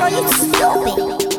Are you stupid.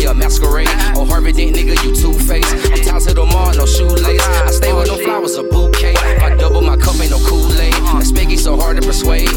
really a masquerade. Oh, Harvey Dent, nigga, you two faced. I'm tied to the mall, no shoelace. I stay with no flowers, a bouquet. If I double my cup, ain't no Kool Aid. That spiggy so hard to persuade.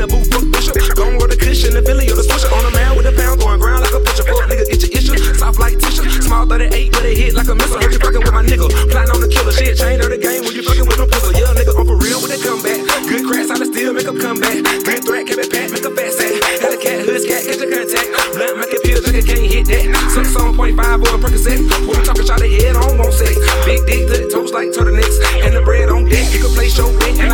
in the booth, fuck Bishop. Gone with a cushion, the Philly or the swisher. On a man with a pound, going ground like a pitcher. Fuck nigga, itch your issue. Soft like tissue. Small 38, but it hit like a missile. If you fucking with my nigga, plotting on the killer. Shit, chain of the game when you fucking with no pistol. Yeah, nigga, I'm for real with a comeback. Good crass I can still make a comeback. Grand threat, cap it pat, make a fat sack. Had a cat, hood, cat, catch a contact. Blunt, make a nigga can't hit that. Sucks on five, or a Percocet. When we talking, shot a head on, won't sex. Big dick, to the toes like turtlenecks. And the bread on deck, you can play show, dick.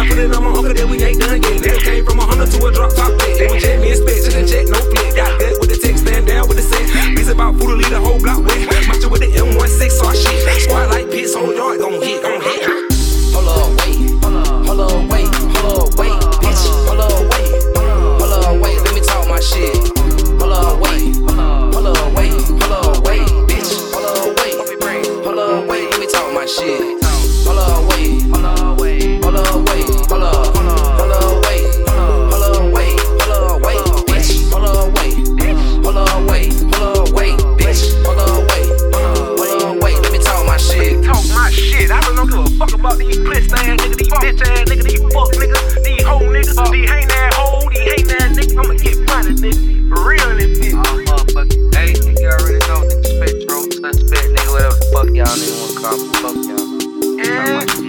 don't give a fuck about these pissed ass niggas, these bitch ass niggas, these fuck niggas, these hoe niggas, uh, these hating that hoe, these hating that niggas. I'ma get money, nigga. For real in this bitch. I'm motherfucking, hey, you already know, nigga, spectro, suspect, nigga, whatever the fuck y'all nigga wanna call me, fuck y'all. Yeah.